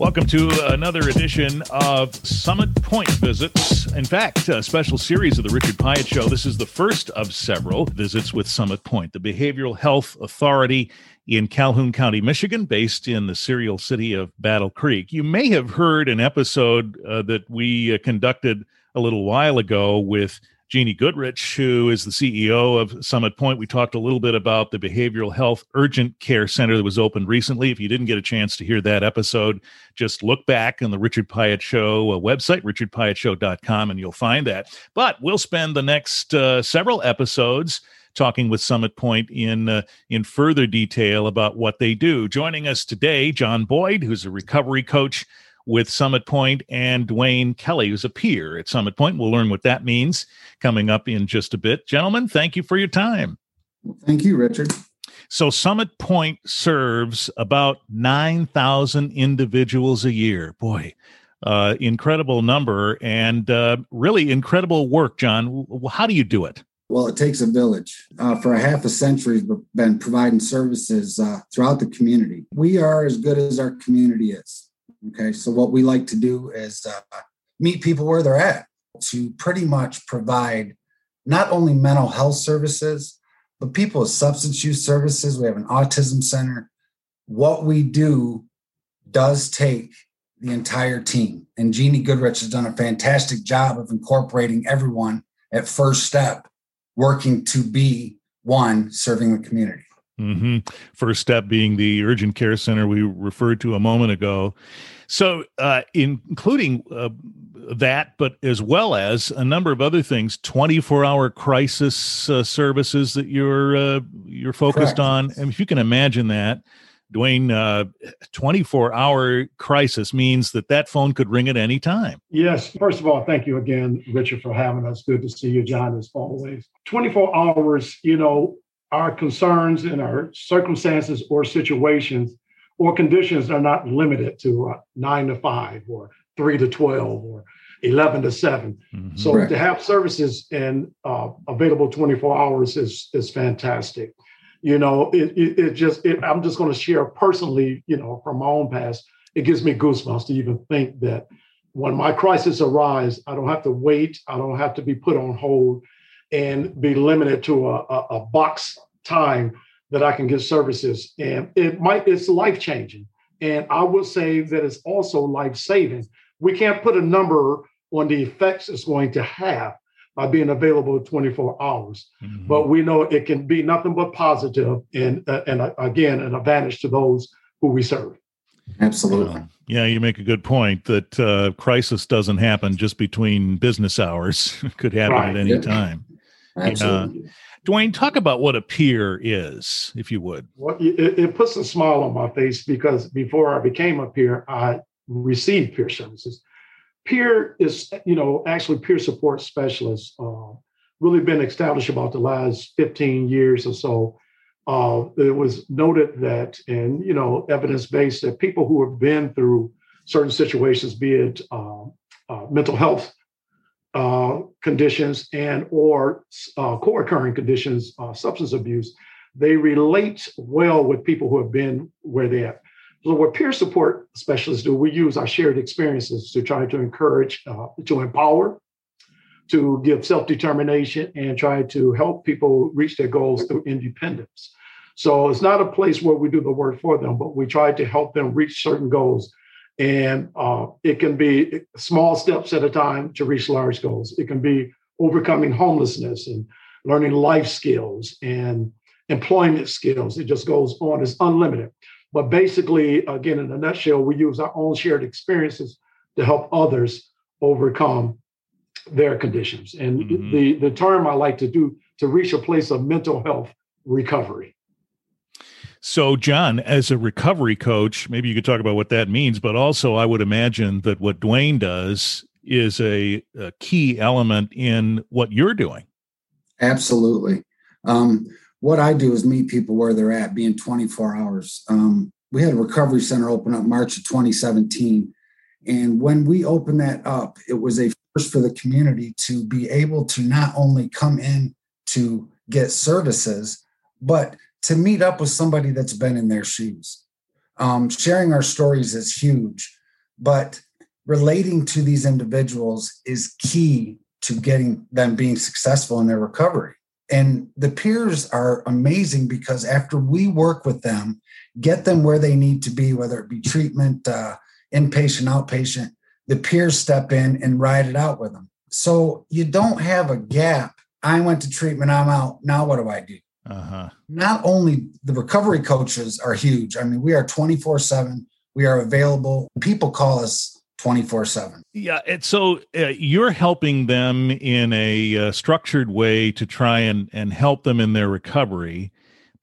Welcome to another edition of Summit Pointe Visits. In fact, a special series of the Richard Piet Show. This is the first of several visits with Summit Pointe, the behavioral health authority in Calhoun County, Michigan, based in the Cereal City of Battle Creek. You may have heard an episode uh, that we uh, conducted a little while ago with Jeannie Goodrich, who is the CEO of Summit Pointe. We talked a little bit about the behavioral health urgent care center that was opened recently. If you didn't get a chance to hear that episode, just look back on the Richard Piet Show uh, website, richardpietshow.com, and you'll find that. But we'll spend the next uh, several episodes talking with Summit Pointe in uh, in further detail about what they do. Joining us today, John Boyd, who's a recovery coach with Summit Pointe and Dwayne Kelly, who's a peer at Summit Pointe. We'll learn what that means coming up in just a bit. Gentlemen, thank you for your time. Thank you, Richard. So, Summit Pointe serves about 9,000 individuals a year. Boy, uh, incredible number and uh, really incredible work, John. How do you do it? Well, it takes a village. Uh, for a half a century, we've been providing services uh, throughout the community. We are as good as our community is. Okay, so what we like to do is uh, meet people where they're at to pretty much provide not only mental health services, but people with substance use services. We have an autism center. What we do does take the entire team. And Jeannie Goodrich has done a fantastic job of incorporating everyone at first step, working to be one serving the community. Mm-hmm. First step being the urgent care center we referred to a moment ago. So, uh, including uh, that, but as well as a number of other things, twenty-four hour crisis uh, services that you're uh, you're focused Correct. on. Mean, if you can imagine that, Dwayne, uh, twenty-four hour crisis means that that phone could ring at any time. Yes. First of all, thank you again, Richard, for having us. Good to see you, John, as always. Twenty-four hours. You know, our concerns and our circumstances or situations or conditions are not limited to uh, nine to five or three to 12 or 11 to 7 mm-hmm. so right. to have services and uh, available 24 hours is is fantastic you know it, it, it just it, i'm just going to share personally you know from my own past it gives me goosebumps to even think that when my crisis arise i don't have to wait i don't have to be put on hold and be limited to a, a, a box time that I can get services. And it might, it's life changing. And I would say that it's also life saving. We can't put a number on the effects it's going to have by being available 24 hours. Mm-hmm. But we know it can be nothing but positive and, uh, and uh, again, an advantage to those who we serve. Absolutely. yeah, you make a good point that uh, crisis doesn't happen just between business hours. it could happen right. at any yeah. time. Absolutely. Uh, Dwayne, talk about what a peer is, if you would. Well, it, it, puts a smile on my face because before I became a peer, I received peer services. Peer is, you know, actually peer support specialists, Uh, really been established about the last 15 years or so. Uh, it was noted that, and you know, evidence based that people who have been through certain situations, be it uh, uh mental health uh, conditions and or uh, co-occurring conditions, uh, substance abuse, they relate well with people who have been where they are. So what peer support specialists do, we use our shared experiences to try to encourage, uh, to empower, to give self-determination and try to help people reach their goals through independence. So it's not a place where we do the work for them, but we try to help them reach certain goals and uh, it can be small steps at a time to reach large goals. It can be overcoming homelessness and learning life skills and employment skills. It just goes on, it's unlimited. But basically, again, in a nutshell, we use our own shared experiences to help others overcome their conditions. And mm-hmm. the, the term I like to do to reach a place of mental health recovery. So, John, as a recovery coach, maybe you could talk about what that means, but also I would imagine that what Dwayne does is a, a key element in what you're doing. Absolutely. Um, what I do is meet people where they're at, being 24 hours. Um, we had a recovery center open up March of 2017. And when we opened that up, it was a first for the community to be able to not only come in to get services, but to meet up with somebody that's been in their shoes. Um, sharing our stories is huge. but relating to these individuals is key to getting them being successful in their recovery. And the peers are amazing because after we work with them, get them where they need to be, whether it be treatment, uh, inpatient, outpatient, the peers step in and ride it out with them. So you don't have a gap. I went to treatment, I'm out. Now what do I do? Uh-huh. Not only the recovery coaches are huge. I mean, we are 24 7. We are available. People call us 24 7 yeah and so uh, you're helping them in a uh, structured way to try and and help them in their recovery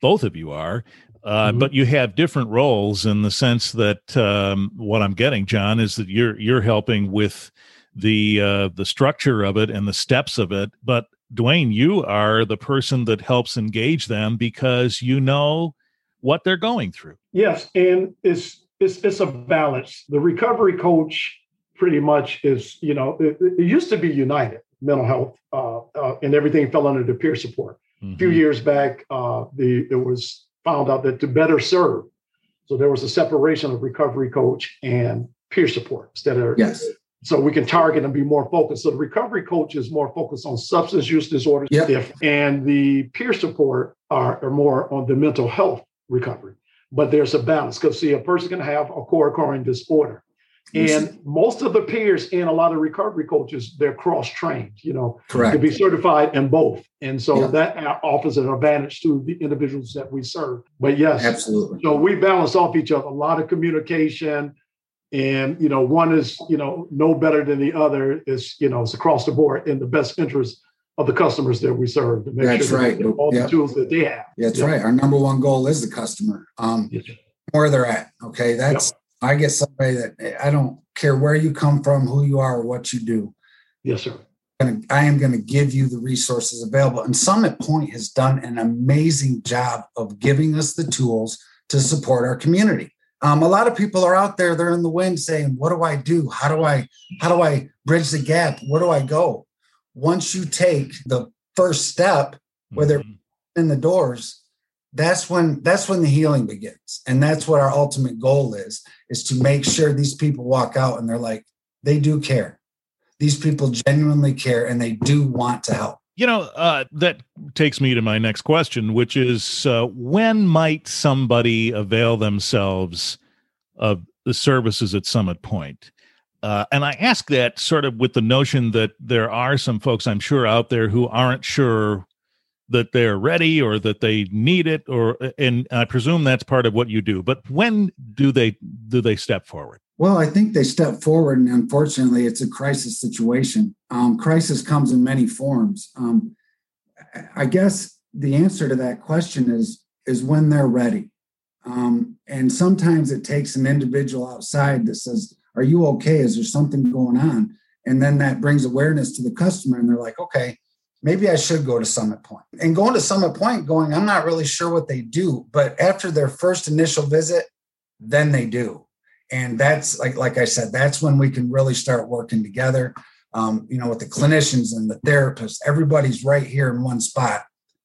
both of you are uh, mm-hmm. but you have different roles in the sense that um, what i'm getting john is that you're you're helping with the uh, the structure of it and the steps of it but dwayne you are the person that helps engage them because you know what they're going through yes and it's it's it's a balance. The recovery coach pretty much is, you know, it, it used to be United Mental Health, uh, uh, and everything fell under the peer support. Mm-hmm. A few mm-hmm. years back, uh, the it was found out that to better serve, so there was a separation of recovery coach and peer support instead of yes. So we can target and be more focused. So the recovery coach is more focused on substance use disorders, yep. and the peer support are, are more on the mental health recovery but there's a balance because see, a person can have a co-occurring disorder. And most of the peers in a lot of recovery coaches, they're cross-trained, you know, Correct. to be certified in both. And so yeah. that offers an advantage to the individuals that we serve. But yes, absolutely. So we balance off each other, a lot of communication. And you know, one is, you know, no better than the other is, you know, it's across the board in the best interest of the customers that we serve to make That's sure right. all yep. the tools that they have. That's yep. right. Our number one goal is the customer. Um, yes. where they're at. Okay. That's yep. I get somebody that I don't care where you come from, who you are, or what you do. Yes, sir. I am going to give you the resources available. And Summit Pointe has done an amazing job of giving us the tools to support our community. Um, a lot of people are out there, they're in the wind saying, what do I do? How do I, how do I bridge the gap? Where do I go? once you take the first step, whether mm-hmm. in the doors, that's when that's when the healing begins. And that's what our ultimate goal is, is to make sure these people walk out and they're like, they do care. These people genuinely care and they do want to help. You know, uh, that takes me to my next question, which is uh, when might somebody avail themselves of the services at Summit Pointe? Uh, and I ask that sort of with the notion that there are some folks I'm sure out there who aren't sure that they're ready or that they need it or and I presume that's part of what you do. But when do they do they step forward? Well, I think they step forward, and unfortunately, it's a crisis situation. Um, crisis comes in many forms. Um, I guess the answer to that question is is when they're ready. Um, and sometimes it takes an individual outside that says, are you okay? Is there something going on? And then that brings awareness to the customer, and they're like, okay, maybe I should go to Summit Pointe. And going to Summit Pointe, going, I'm not really sure what they do, but after their first initial visit, then they do. And that's like, like I said, that's when we can really start working together. Um, you know, with the clinicians and the therapists, everybody's right here in one spot,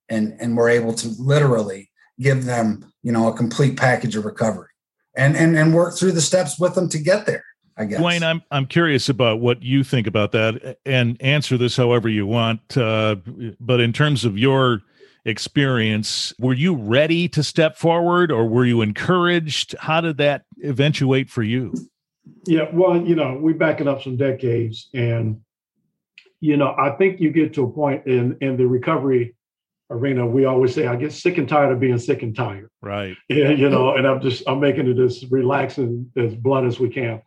and and we're able to literally give them, you know, a complete package of recovery, and and and work through the steps with them to get there. I guess. Dwayne, I'm I'm curious about what you think about that, and answer this however you want. Uh, but in terms of your experience, were you ready to step forward, or were you encouraged? How did that eventuate for you? Yeah, well, you know, we back it up some decades, and you know, I think you get to a point in in the recovery arena. We always say, "I get sick and tired of being sick and tired." Right. Yeah, you know, and I'm just I'm making it as relaxing as blunt as we can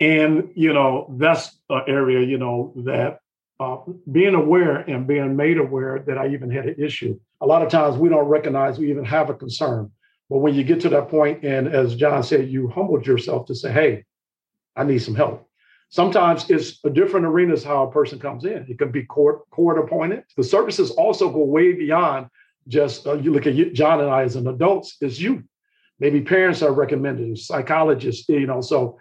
and you know that's an area you know that uh, being aware and being made aware that I even had an issue. A lot of times we don't recognize we even have a concern, but when you get to that point, and as John said, you humbled yourself to say, "Hey, I need some help." Sometimes it's a different arenas how a person comes in. It can be court court appointed. The services also go way beyond just uh, you look at you, John and I as an adults. Is you, maybe parents are recommended, psychologists, you know. So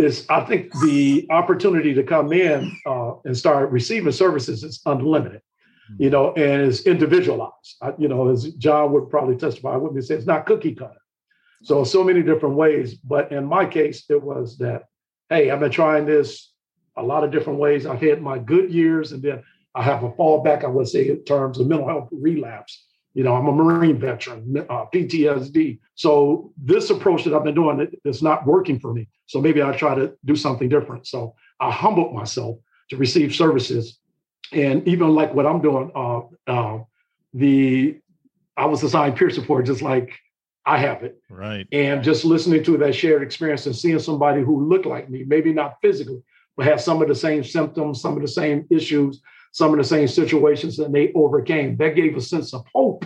is I think the opportunity to come in uh, and start receiving services is unlimited, you know, and is individualized. I, you know, as John would probably testify with me, say it's not cookie cutter. So so many different ways, but in my case, it was that, hey, I've been trying this a lot of different ways. I've had my good years, and then I have a fallback, I would say, in terms of mental health relapse. You know, I'm a Marine veteran, uh, PTSD. So this approach that I've been doing it, it's not working for me. So maybe I try to do something different. So I humbled myself to receive services, and even like what I'm doing, uh, uh, the I was assigned peer support, just like I have it. Right. And just listening to that shared experience and seeing somebody who looked like me, maybe not physically, but have some of the same symptoms, some of the same issues, some of the same situations that they overcame. That gave a sense of hope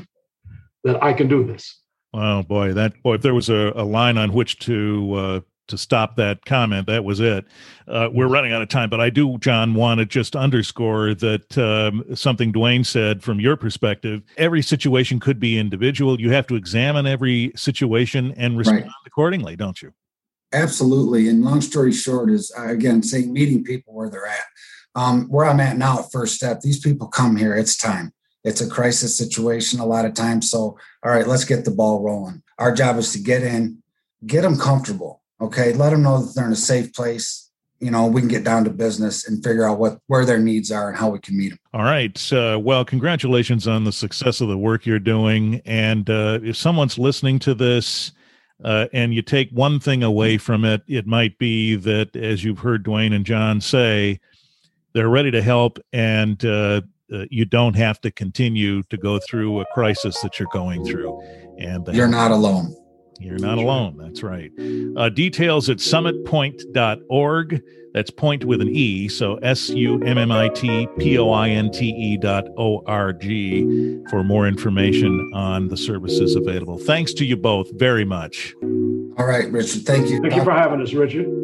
that I can do this. Wow, boy, that boy, if there was a, a line on which to uh, to stop that comment, that was it. Uh, we're running out of time, but I do, John, want to just underscore that um, something Dwayne said from your perspective. Every situation could be individual. You have to examine every situation and respond right. accordingly, don't you? Absolutely. And long story short is uh, again saying meeting people where they're at. Um, where I'm at now at First Step, these people come here. It's time. It's a crisis situation a lot of times. So, all right, let's get the ball rolling. Our job is to get in, get them comfortable. Okay, let them know that they're in a safe place. You know, we can get down to business and figure out what where their needs are and how we can meet them. All right. Uh, well, congratulations on the success of the work you're doing. And uh, if someone's listening to this uh, and you take one thing away from it, it might be that, as you've heard Dwayne and John say, they're ready to help, and uh, uh, you don't have to continue to go through a crisis that you're going through. And you're not alone. You're not alone. That's right. Uh, details at summitpointe.org. That's point with an E. So S U M M I T P O I N T E dot O R G for more information on the services available. Thanks to you both very much. All right, Richard. Thank you. Thank you for having us, Richard.